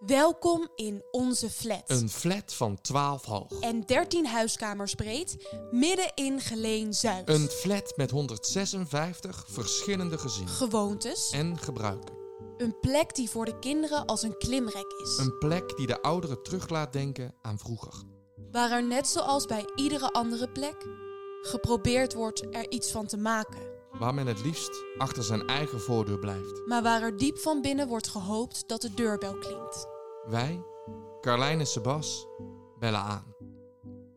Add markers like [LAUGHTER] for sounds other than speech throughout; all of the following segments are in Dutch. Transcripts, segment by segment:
Welkom in onze flat. Een flat van 12 hoog. En 13 huiskamers breed, midden in Geleen Zuid. Een flat met 156 verschillende gezinnen Gewoontes. en gebruiken. Een plek die voor de kinderen als een klimrek is. Een plek die de ouderen terug laat denken aan vroeger. Waar er net zoals bij iedere andere plek geprobeerd wordt er iets van te maken. Waar men het liefst achter zijn eigen voordeur blijft. Maar waar er diep van binnen wordt gehoopt dat de deurbel klinkt. Wij, Carlijn en Sebas, bellen aan.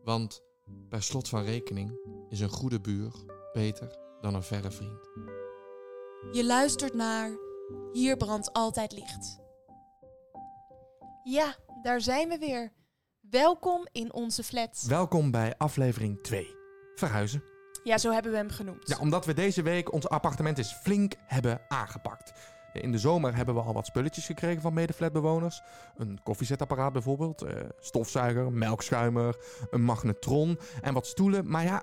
Want per slot van rekening is een goede buur beter dan een verre vriend. Je luistert naar Hier brandt altijd licht. Ja, daar zijn we weer. Welkom in onze flat. Welkom bij aflevering 2. Verhuizen. Ja, zo hebben we hem genoemd. Ja, omdat we deze week ons appartement eens flink hebben aangepakt. In de zomer hebben we al wat spulletjes gekregen van medeflatbewoners. Een koffiezetapparaat bijvoorbeeld, eh, stofzuiger, melkschuimer, een magnetron en wat stoelen. Maar ja,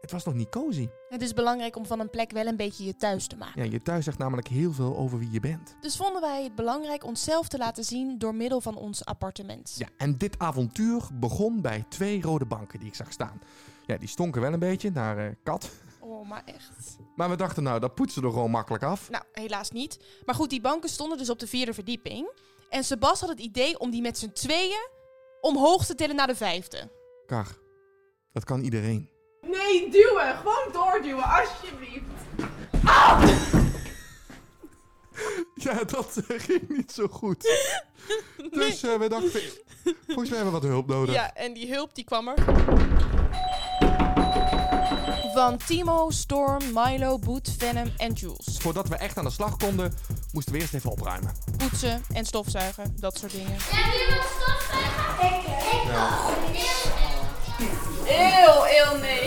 het was nog niet cozy. Het is belangrijk om van een plek wel een beetje je thuis te maken. Ja, je thuis zegt namelijk heel veel over wie je bent. Dus vonden wij het belangrijk onszelf te laten zien door middel van ons appartement. Ja, en dit avontuur begon bij twee rode banken die ik zag staan. Ja, die stonken wel een beetje naar eh, kat. Oh, maar echt. Maar we dachten, nou, dat poetsen we er gewoon makkelijk af. Nou, helaas niet. Maar goed, die banken stonden dus op de vierde verdieping. En Sebas had het idee om die met z'n tweeën omhoog te tillen naar de vijfde. Kar, dat kan iedereen. Nee, duwen. Gewoon doorduwen, alsjeblieft. [LAUGHS] Ja, dat eh, ging niet zo goed. [LAUGHS] Dus eh, we dachten, volgens mij hebben we wat hulp nodig. Ja, en die hulp die kwam er. Van Timo, Storm, Milo, Boet, Venom en Jules. Voordat we echt aan de slag konden, moesten we eerst even opruimen. Poetsen en stofzuigen, dat soort dingen. Eeuw, eeuw, nee.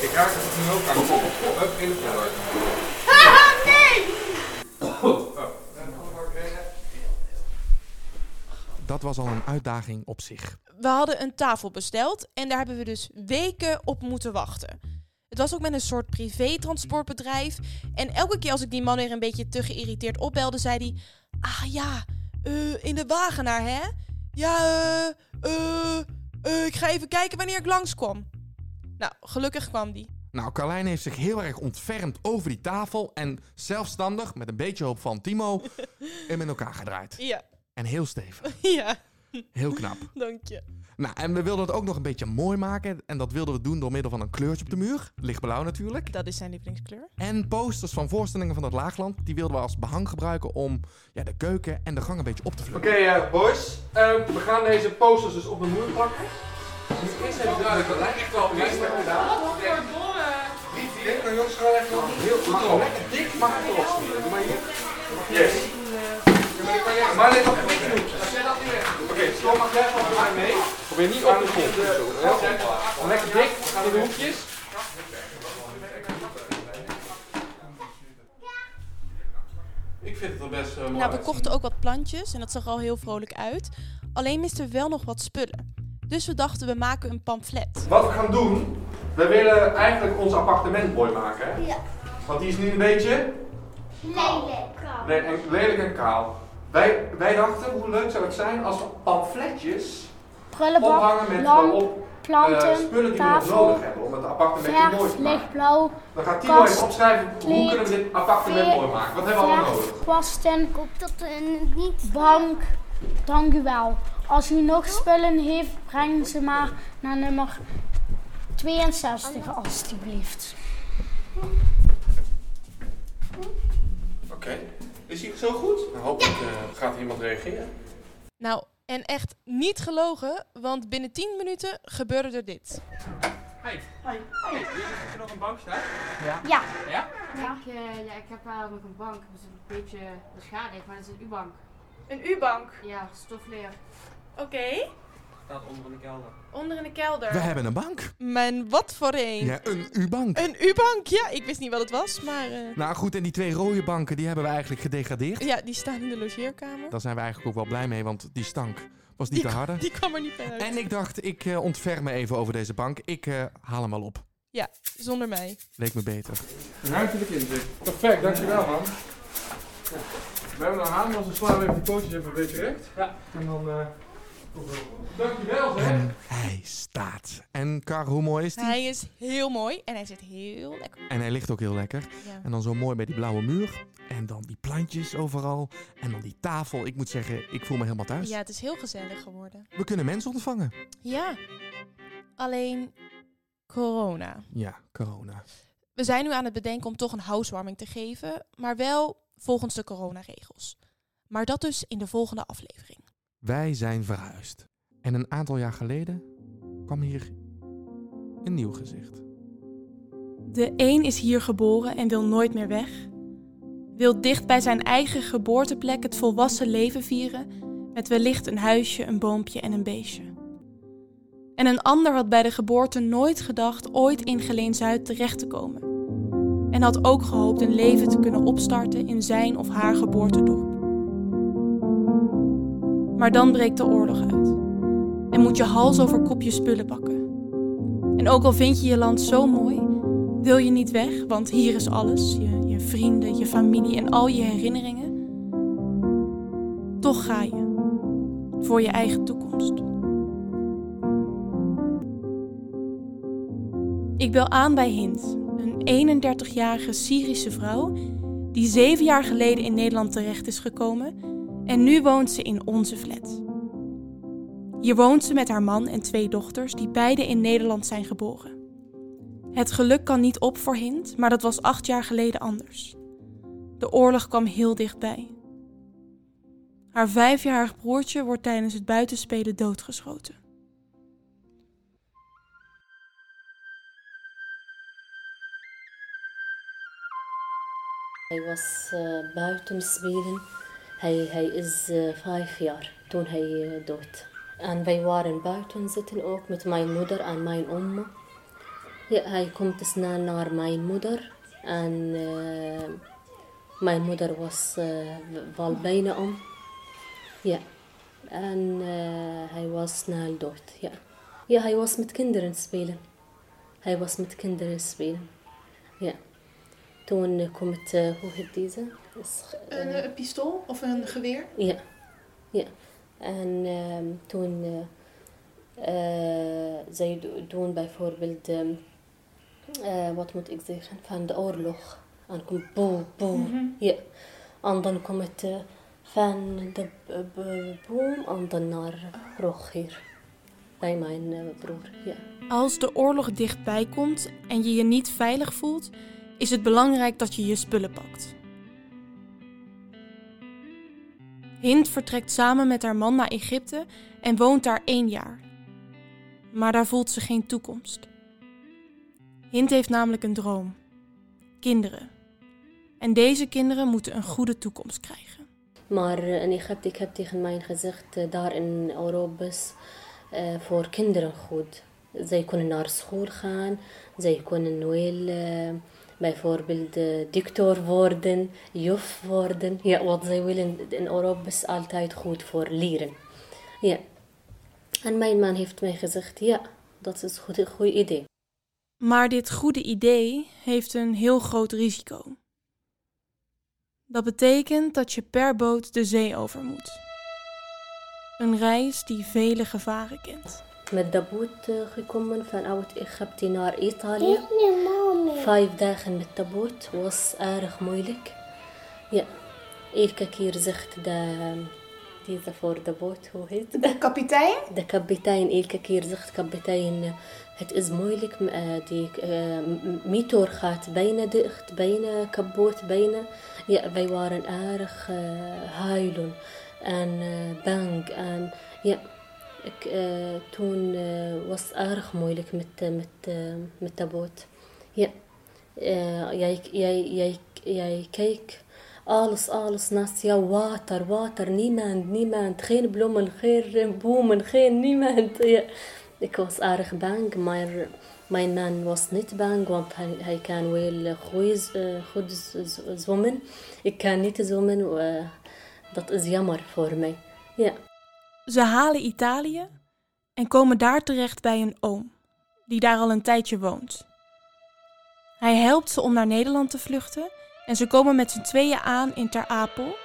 Ik raak het nu ook aan de kop. Up in de flat. Haha, nee! Dat was al een uitdaging op zich. We hadden een tafel besteld en daar hebben we dus weken op moeten wachten. Het was ook met een soort privé-transportbedrijf. En elke keer als ik die man weer een beetje te geïrriteerd opbelde, zei hij... Ah ja, eh, in de Wagenaar, hè? Ja, eh, eh, ik ga even kijken wanneer ik langskom. Nou, gelukkig kwam die. Nou, Carlijn heeft zich heel erg ontfermd over die tafel en zelfstandig, met een beetje hulp van Timo, [LAUGHS] hem in elkaar gedraaid. Ja, En heel stevig. [LAUGHS] ja, Heel knap. dank je. Nou, en we wilden het ook nog een beetje mooi maken. En dat wilden we doen door middel van een kleurtje op de muur. Lichtblauw natuurlijk. Dat is zijn lievelingskleur. En posters van voorstellingen van het Laagland. Die wilden we als behang gebruiken om ja, de keuken en de gang een beetje op te vullen. Oké, eh, boys. Eh, we gaan deze posters dus op de muur plakken. Dus eerst even duidelijk, dat lijkt echt wel hebben gedaan. Ik denk dat jongens gewoon even heel lekker dik mag het erop smeren. Doe maar hier. Yes. Maar, let op, dik genoeg. Als jij dat niet weg doet. Oké, Storm mag jij van mij mee. Probeer niet op de grond te doen. Lekker dik, in de hoekjes. Ik vind het er best uh, mooi Nou, we kochten ook wat plantjes en dat zag er al heel vrolijk uit. Alleen misten we wel nog wat spullen. Dus we dachten, we maken een pamflet. Wat we gaan doen, we willen eigenlijk ons appartement mooi maken. Hè? Ja. Want die is nu een beetje Lelijk. le- en- lelijk en kaal. Wij, wij dachten, hoe leuk zou het zijn als we pamfletjes ophangen met eh, planten, spullen die we nog nodig hebben om het appartement mooi te maken. lichtblauw, Dan gaat Timo even opschrijven, hoe kunnen we dit appartement veer, mooi maken? Wat hebben we allemaal nodig? kwasten, niet bank. Dank u wel. Als u nog spullen heeft, breng ze maar naar nummer 62 alstublieft. Oké, is hij zo goed? Ik, eh, gaat iemand reageren. Nou, en echt niet gelogen, want binnen 10 minuten gebeurde er dit. Hey, hey, hey, is er nog een bank staan? Ja. Ja? Ik, eh, ja, ik heb wel nog een bank. Dat is een beetje beschadigd, maar dat is een U-bank. Een U-bank. Ja, stofleer. Oké. Staat onder in de kelder. Onder in de kelder. We hebben een bank. Mijn wat voor een? Ja, een U-bank. Een U-bank? Ja, ik wist niet wat het was, maar eh, Nou goed, en die twee rode banken, die hebben we eigenlijk gedegradeerd. ja, die staan in de logeerkamer. Daar zijn we eigenlijk ook wel blij mee, want die stank was niet Die, te harde. die kwam er niet bij uit. En ik dacht, ik eh, ontfer me even over deze bank. Ik eh, haal hem wel op. Ja, zonder mij. Leek me beter. Ruimtelijk inzicht. Perfect, dankjewel man. We hebben een haan, als we slaan we even die pootjes even een beetje recht. Ja. En dan... Dankjewel zeg. En hij staat. En Kar, hoe mooi is die? Hij is heel mooi en hij zit heel lekker. En hij ligt ook heel lekker. Ja. En dan zo mooi bij die blauwe muur. En dan die plantjes overal. En dan die tafel. Ik moet zeggen, ik voel me helemaal thuis. ja, het is heel gezellig geworden. We kunnen mensen ontvangen. Ja. Alleen corona. Ja, corona. We zijn nu aan het bedenken om toch een housewarming te geven, maar wel volgens de coronaregels. Maar dat dus in de volgende aflevering. Wij zijn verhuisd. En een aantal jaar geleden kwam hier een nieuw gezicht. De een is hier geboren en wil nooit meer weg. Wil dicht bij zijn eigen geboorteplek het volwassen leven vieren, met wellicht een huisje, een boompje en een beestje. En een ander had bij de geboorte nooit gedacht ooit in Geleen Zuid terecht te komen. En had ook gehoopt een leven te kunnen opstarten in zijn of haar geboortedorp. Maar dan breekt de oorlog uit. En moet je hals over kop je spullen pakken. En ook al vind je je land zo mooi, wil je niet weg, want hier is alles: je, je vrienden, je familie en al je herinneringen. Toch ga je. Voor je eigen toekomst. Ik bel aan bij Hint, een 31-jarige Syrische vrouw die zeven jaar geleden in Nederland terecht is gekomen en nu woont ze in onze flat. Hier woont ze met haar man en twee dochters die beide in Nederland zijn geboren. Het geluk kan niet op voor Hint, maar dat was acht jaar geleden anders. De oorlog kwam heel dichtbij. Haar vijfjarig broertje wordt tijdens het buitenspelen doodgeschoten. Hij was eh, buiten spelen. Hij, hij is eh, vijf jaar toen hij eh, dood. En wij waren buiten zitten ook met mijn moeder en mijn oma. Ja, hij komt snel naar mijn moeder. En eh, mijn moeder was eh, wel bijna om. Ja. En eh, hij was snel dood. Ja. ja, hij was met kinderen spelen. Hij was met kinderen spelen. Ja. Toen komt, eh, hoe heet deze? Is, eh, Een, een pistool of een geweer? ja, ja. En ehm, toen eh, eh, zij do- doen bijvoorbeeld, ehm, eh, wat moet ik zeggen, van de oorlog. En komt boe, boe. Ja. En dan komt het eh, van de boom en dan naar hier. Bij mijn eh, broer, ja. Als de oorlog dichtbij komt en je je niet veilig voelt, is het belangrijk dat je je spullen pakt. Hint vertrekt samen met haar man naar Egypte en woont daar één jaar. Maar daar voelt ze geen toekomst. Hint heeft namelijk een droom: kinderen. En deze kinderen moeten een goede toekomst krijgen. Maar eh, in Egypte, ik heb tegen mij gezegd, eh, daar in Europa is eh, voor kinderen goed. Zij kunnen naar school gaan, zij kunnen wel bijvoorbeeld eh, doctor worden, juf worden. Ja, wat zij willen in Europa is altijd goed voor leren. Ja. En mijn man heeft mij gezegd, ja, dat is goed- een goed idee. Maar dit goede idee heeft een heel groot risico. Dat betekent dat je per boot de zee over moet. Een reis die vele gevaren kent. Met de boot eh, gekomen vanuit Egypte naar Italië. Vijf dagen met de boot was erg moeilijk. Ja, elke keer zegt de, deze voor de boot, hoe heet het? Kapitein? De kapitein, elke keer zegt kapitein, eh, het is moeilijk, m- eh, die eh, m- motor gaat bijna dicht, bijna kapot, bijna. Ja, wij waren erg eh, huilen en eh, bang. En eh, jij, kijkt alles, alles jou, water, water, niemand, niemand, geen bloemen, geen bomen, geen niemand. Ja. Ik was erg bang, maar mijn man was niet bang, want hij, hij kan wel goed, eh, goed. Ik kan niet zwemmen, eh, dat is jammer voor mij. Ja. Ze halen Italië en komen daar terecht bij een oom, die daar al een tijdje woont. Hij helpt ze om naar Nederland te vluchten En ze komen met z'n tweeën aan in Ter Apel.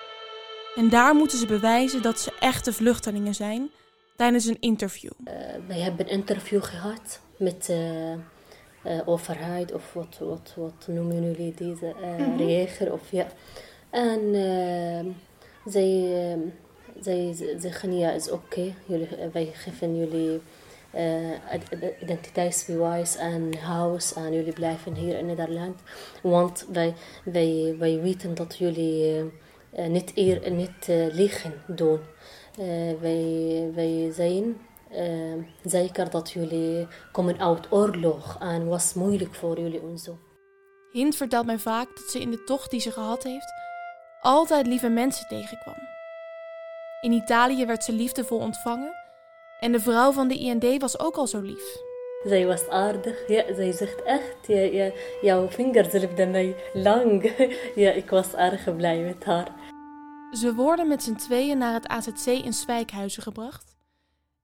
En daar moeten ze bewijzen dat ze echte vluchtelingen zijn tijdens een interview. Uh, wij hebben een interview gehad met de uh, uh, overheid of wat, wat, wat noemen jullie deze mm -hmm. reger of ja. En zij, zij zeggen ja is oké, okay. wij geven jullie identiteitsbewijs en huis en jullie blijven hier in Nederland. Want wij, wij, wij weten dat jullie niet, eer, niet liegen doen. wij, wij zijn zeker dat jullie komen uit oorlog en was moeilijk voor jullie en zo. Hint vertelt mij vaak dat ze in de tocht die ze gehad heeft altijd lieve mensen tegenkwam. In Italië werd ze liefdevol ontvangen en de vrouw van de IND was ook al zo lief. Zij was aardig, ja, zij zegt echt, ja, ja, jouw vingers ripten mij lang. [LAUGHS] ja, ik was erg blij met haar. Ze worden met z'n tweeën naar het AZC in Zwijkhuizen gebracht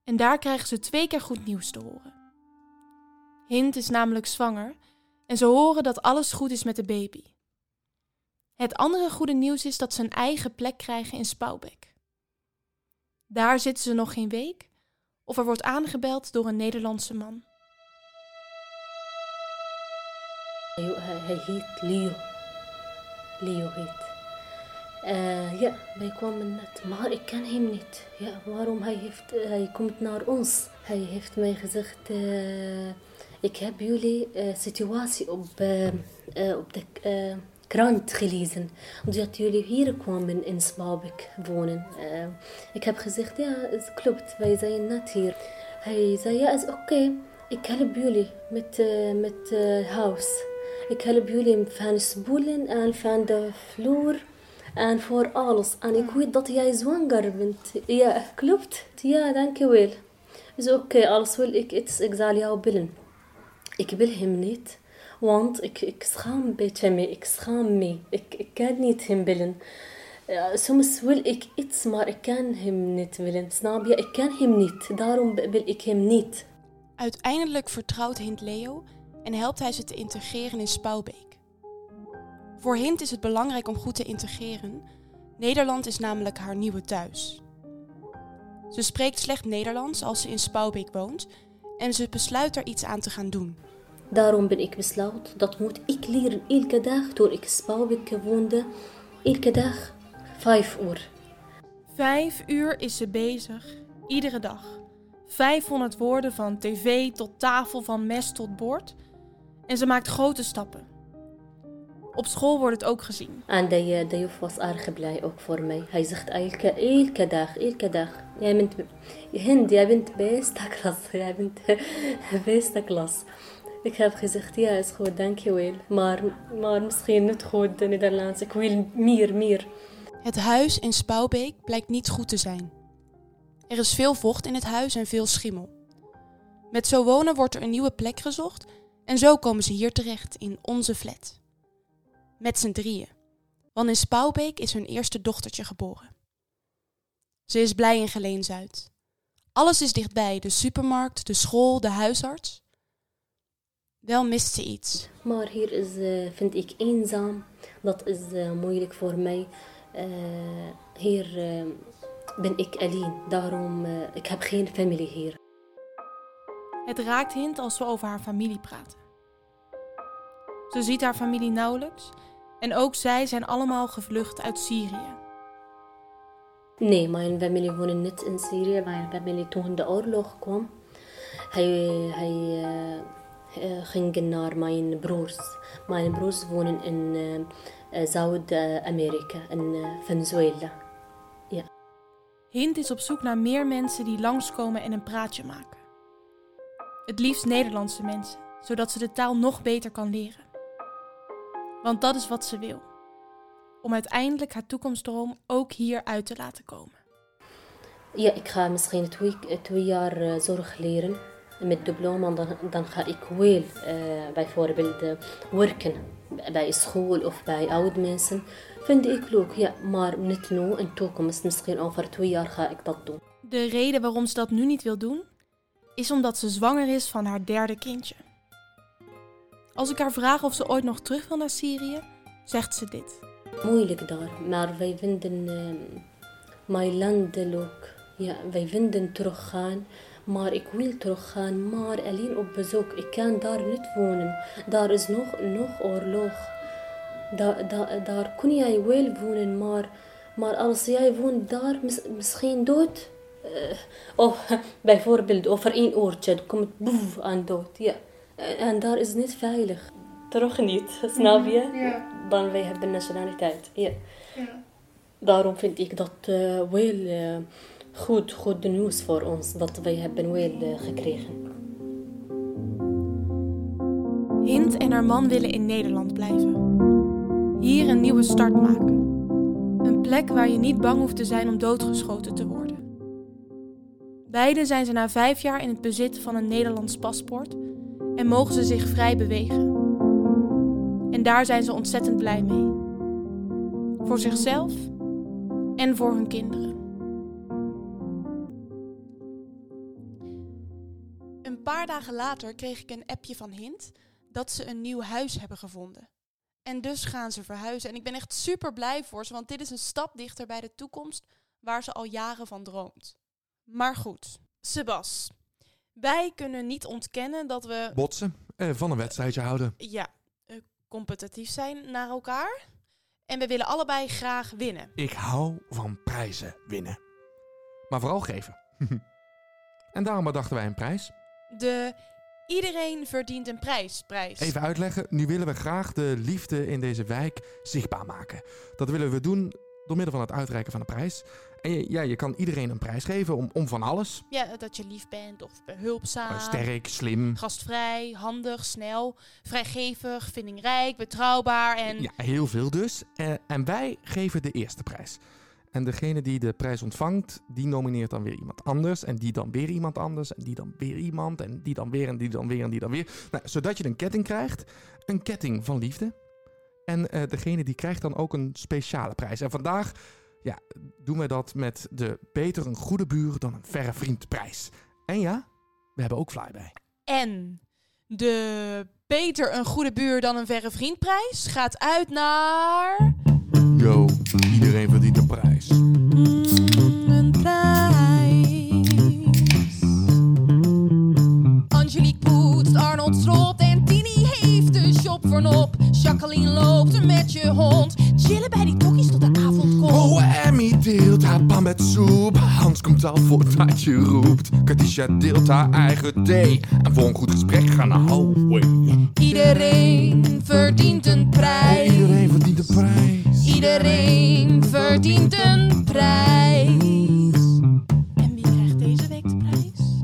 en daar krijgen ze twee keer goed nieuws te horen. Hint is namelijk zwanger en ze horen dat alles goed is met de baby. Het andere goede nieuws is dat ze een eigen plek krijgen in Spouwbeek. Daar zitten ze nog geen week of er wordt aangebeld door een Nederlandse man. Hij, heet Leo. Leo heet. Uh, ja, wij kwamen net, maar ik ken hem niet. Ja, waarom hij, heeft, uh, hij komt naar ons? Hij heeft mij gezegd, uh, ik heb jullie situatie op, op de krant gelezen. Dat jullie hier kwamen in Spabik wonen. ik heb gezegd, ja, het klopt, wij zijn net hier. Hij zei, ja, is oké, okay. ik help jullie met, met huis. Ik help jullie van spoelen en van de vloer en voor alles. En ik weet dat jij zwanger bent. Ja, klopt. Ja, dankjewel. Is oké, alles wil ik iets, ik zal jou bellen. Ik wil hem niet, want ik, ik schaam een mee. Ik schaam me. Ik, ik kan niet hem bellen. Ja, soms wil ik iets, maar ik kan hem niet willen. Snap je? Ik kan hem niet. Daarom wil ik hem niet. Uiteindelijk vertrouwt Hint Leo en helpt hij ze te integreren in Spouwbeek. Voor Hint is het belangrijk om goed te integreren. Nederland is namelijk haar nieuwe thuis. Ze spreekt slecht Nederlands als ze in Spouwbeek woont en ze besluit er iets aan te gaan doen. Daarom ben ik besloten dat moet ik leren elke dag toen ik Spouwbeek woonde. Elke dag vijf uur. Vijf uur is ze bezig, iedere dag. 500 woorden van tv tot tafel, van mes tot bord. En ze maakt grote stappen. Op school wordt het ook gezien. En de, de juf was erg blij ook voor mij. Hij zegt elke, elke dag, elke dag. Jij bent, Hind, jij bent beste klas. [LAUGHS] Jij bent beste klas. Ik heb gezegd, ja, is goed, dankjewel. Maar, maar misschien niet goed de Nederlands. Ik wil meer, meer. Het huis in Spouwbeek blijkt niet goed te zijn. Er is veel vocht in het huis en veel schimmel. Met zo wonen wordt er een nieuwe plek gezocht en zo komen ze hier terecht in onze flat. Met z'n drieën. Want in Spouwbeek is hun eerste dochtertje geboren. Ze is blij in Geleen Zuid. Alles is dichtbij: de supermarkt, de school, de huisarts. Wel mist ze iets. Maar hier is, uh, vind ik eenzaam. Dat is uh, moeilijk voor mij. Uh, hier ben ik alleen. Daarom ik heb geen familie hier. Het raakt Hint als we over haar familie praten. Ze ziet haar familie nauwelijks en ook zij zijn allemaal gevlucht uit Syrië. Nee, mijn familie woonde niet in Syrië. Mijn familie toen de oorlog kwam, hij, hij uh, ging naar mijn broers. Mijn broers wonen in uh, Zuid-Amerika, in Venezuela. Ja. Hint is op zoek naar meer mensen die langskomen en een praatje maken. Het liefst Nederlandse mensen, zodat ze de taal nog beter kan leren. Want dat is wat ze wil. Om uiteindelijk haar toekomstdroom ook hier uit te laten komen. Ja, ik ga misschien twee, twee jaar zorg leren met diploma. Dan, dan ga ik wel uh, bijvoorbeeld uh, werken bij school of bij oude mensen. Vind ik leuk, ja. Maar niet nu, in toekomst. Misschien over twee jaar ga ik dat doen. De reden waarom ze dat nu niet wil doen, is omdat ze zwanger is van haar derde kindje. Als ik haar vraag of ze ooit nog terug wil naar Syrië, zegt ze dit. moeilijk daar, maar wij vinden ehm, mijn landelijk. Ja, wij vinden teruggaan, maar ik wil teruggaan, maar alleen op bezoek. Ik kan daar niet wonen. Daar is nog, nog oorlog. Da, da, daar kun jij wel wonen, maar, maar als jij woont daar, mis- misschien dood. eh, of [LAUGHS] bijvoorbeeld over één oortje komt boef aan dood. Ja. En, en daar is niet veilig. Terug niet, snap je? Ja. Dan wij hebben nationaliteit. Ja. Ja. Daarom vind ik dat eh, wel eh, goed, goed nieuws voor ons. Dat wij hebben wel eh, gekregen. Hint en haar man willen in Nederland blijven. Hier een nieuwe start maken. Een plek waar je niet bang hoeft te zijn om doodgeschoten te worden. Beiden zijn ze na vijf jaar in het bezit van een Nederlands paspoort en mogen ze zich vrij bewegen. En daar zijn ze ontzettend blij mee. Voor zichzelf en voor hun kinderen. Paar dagen later kreeg ik een appje van Hint dat ze een nieuw huis hebben gevonden. En dus gaan ze verhuizen. En ik ben echt super blij voor ze, want dit is een stap dichter bij de toekomst waar ze al jaren van droomt. Maar goed, Sebas. Wij kunnen niet ontkennen dat we Botsen, eh, van een wedstrijdje houden. ja, eh, competitief zijn naar elkaar. En we willen allebei graag winnen. Ik hou van prijzen winnen. Maar vooral geven. [LAUGHS] en daarom bedachten wij een prijs. De iedereen verdient een prijs. prijs. Even uitleggen, nu willen we graag de liefde in deze wijk zichtbaar maken. Dat willen we doen door middel van het uitreiken van een prijs. En je, ja, je kan iedereen een prijs geven om, om van alles. Ja, dat je lief bent of behulpzaam. Eh, sterk, slim. Gastvrij, handig, snel, vrijgevig, vindingrijk, betrouwbaar en... Ja, heel veel dus. Eh, en wij geven de eerste prijs. En degene die de prijs ontvangt, die nomineert dan weer iemand anders. En die dan weer iemand anders. En die dan weer iemand. En die dan weer en die dan weer en die dan weer. Nou, zodat je een ketting krijgt. Een ketting van liefde. En eh, degene die krijgt dan ook een speciale prijs. En vandaag ja, doen we dat met de beter een goede buur dan een verre vriend prijs. En ja, we hebben ook fly bij. En de beter een goede buur dan een verre vriendprijs gaat uit naar... Iedereen verdient een prijs. Mm, een prijs. Angelique poetst, Arnold stroopt en Tini heeft de shop vernop. Jacqueline loopt met je hond. Chillen bij die tokkies tot de avond komt. Oh, Emmy deelt haar pan met soep. Hans komt al voordat je roept. Katisha deelt haar eigen thee. En voor een goed gesprek gaan naar Hallway. Iedereen verdient een prijs. Iedereen verdient een prijs. Iedereen verdient een prijs. En wie krijgt deze week de prijs?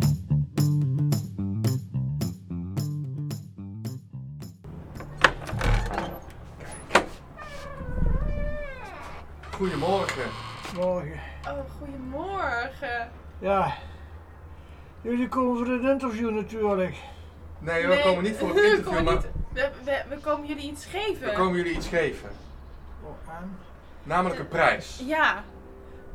Goedemorgen. Morgen. Oh, goedemorgen. Ja. Jullie komen voor het interview natuurlijk. Nee, we komen niet voor het interview, [LAUGHS] maar We, we, we komen jullie iets geven. we komen jullie iets geven. Namelijk een prijs. Ja.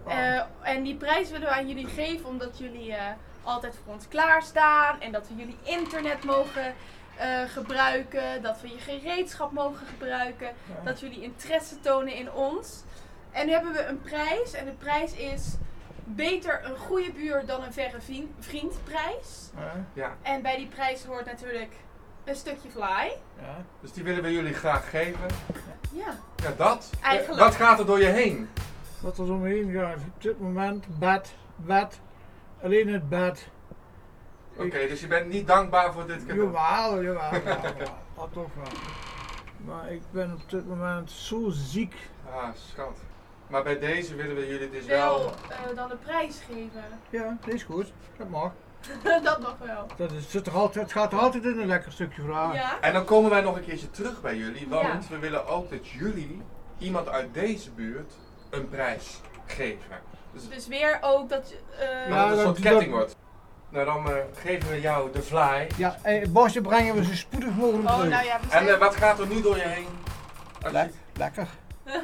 Oh. Eh, en die prijs willen we aan jullie geven omdat jullie eh, altijd voor ons klaarstaan. En dat we jullie internet mogen eh, gebruiken. Dat we je gereedschap mogen gebruiken. Dat jullie interesse tonen in ons. En nu hebben we een prijs. En de prijs is beter een goede buur dan een verre vriend, vriendprijs. Ja, Ja, En bij die prijs hoort natuurlijk een stukje fly. ja. dus die willen we jullie graag geven. Ja. Ja, dat. Eigenlijk. Wat gaat er door je heen? Wat er zo omheen gaat. Op dit moment bed, bed. Alleen het bed. Oké, dus je bent niet dankbaar voor dit cadeau. Jawel, jawel, jawel. Dat toch wel. Maar ik ben op dit moment zo ziek. Ah, schat. Maar bij deze willen we jullie dus wel... Wel eh, dan de prijs geven. Ja, dat is goed. Dat mag. [LAUGHS] dat nog wel. Dat is, zit altijd, het gaat er altijd in een lekker stukje vragen. Ja. En dan komen wij nog een keertje terug bij jullie, want Ja. we willen ook dat jullie iemand uit deze buurt een prijs geven. Dus Dus weer ook dat. eh dat Ja, het een dat- soort ketting wordt. Nou, dan eh, geven we jou de fly. Ja, eh, Bosje brengen we zo spoedig mogelijk oh, terug. nou ja, we En zijn eh, wat gaat er nu door je heen? Le- lekker. [LAUGHS]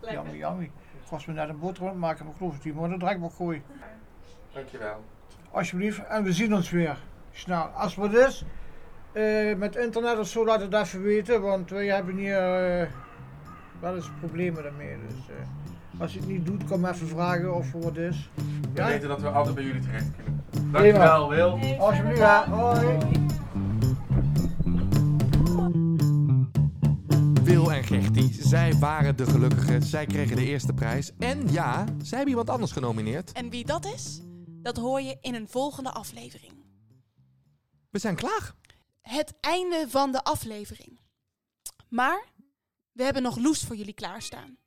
lekker. Jammer, jammer. Ik was me net een boterham maken, maar ik geloof dat die moet een drekbak gooien. Dankjewel. Alsjeblieft. En we zien ons weer. Snel. Als het wat is, eh, met internet of zo laat het even weten, want wij hebben hier eh, wel eens problemen daarmee. Dus eh, als je het niet doet, kom even vragen of er wat is. We Ja? weten dat we altijd bij jullie terecht kunnen. Dankjewel, Wil. Alsjeblieft, ja. Hoi. Wil en Gertie, zij waren de gelukkigen. Zij kregen de eerste prijs. En ja, zij hebben iemand anders genomineerd. En wie dat is, dat hoor je in een volgende aflevering. We zijn klaar. Het einde van de aflevering. Maar we hebben nog Loes voor jullie klaarstaan.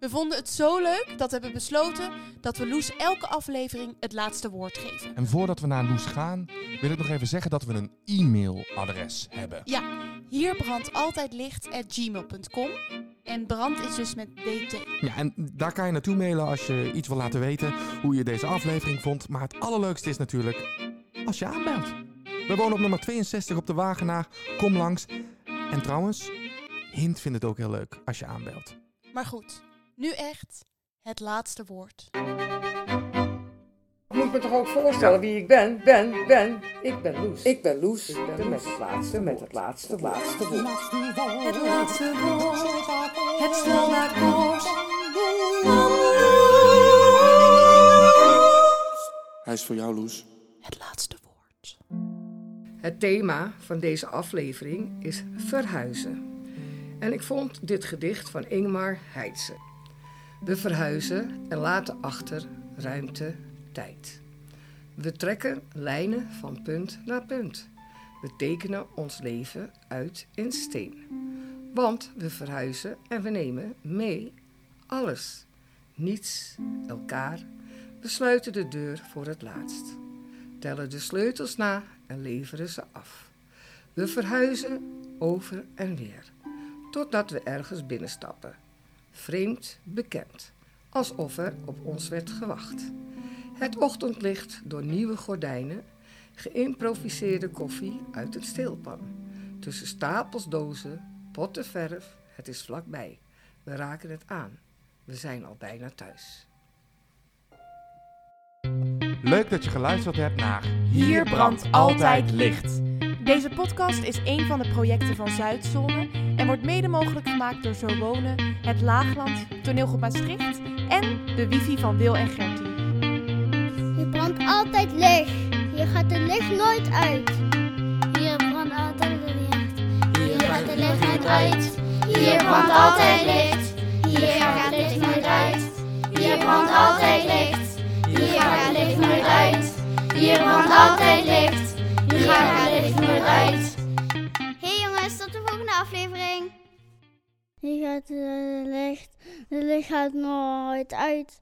We vonden het zo leuk dat we hebben besloten dat we Loes elke aflevering het laatste woord geven. En voordat we naar Loes gaan, wil ik nog even zeggen dat we een e-mailadres hebben. Ja, hier brandt altijd licht at gmail.com. En brand is dus met DT. Ja, en daar kan je naartoe mailen als je iets wil laten weten hoe je deze aflevering vond. Maar het allerleukste is natuurlijk als je aanbelt. We wonen op nummer 62 op de Wagenaar. Kom langs. En trouwens, Hint vindt het ook heel leuk als je aanbelt. Maar goed, nu echt het laatste woord. Ik moet me toch ook voorstellen wie ik ben? Ben, ben. Ik ben Loes. Ik ben Loes. Ik ben met het laatste, met het laatste, laatste woord. Het laatste woord. Het slaatakkoord. Hij is voor jou, Loes. Het laatste woord. Het thema van deze aflevering is verhuizen. En ik vond dit gedicht van Ingmar Heitse. We verhuizen en laten achter ruimte, tijd. We trekken lijnen van punt naar punt. We tekenen ons leven uit in steen. Want we verhuizen en we nemen mee alles. Niets, elkaar. We sluiten de deur voor het laatst. Tellen de sleutels na en leveren ze af. We verhuizen over en weer. Totdat we ergens binnenstappen. Vreemd, bekend. Alsof er op ons werd gewacht. Het ochtendlicht door nieuwe gordijnen. Geïmproviseerde koffie uit een steelpan. Tussen stapels dozen, potten verf. Het is vlakbij. We raken het aan. We zijn al bijna thuis. Leuk dat je geluisterd hebt naar Hier brandt altijd licht. Deze podcast is een van de projecten van Zuidzone en wordt mede mogelijk gemaakt door Zo Wonen, Het Laagland, Toneelgroep Maastricht en de wifi van Wil en Gertie. Hier brandt altijd licht. Hier gaat de licht nooit uit. Hier brandt altijd licht. Hier gaat de licht nooit uit. Hier brandt altijd licht. Hier gaat het licht nooit uit. Hier brandt altijd licht. Hier gaat het licht nooit uit. Hier brandt altijd licht. Het licht nooit uit. Hey jongens, tot de volgende aflevering. Hier gaat het licht. De licht gaat nooit uit.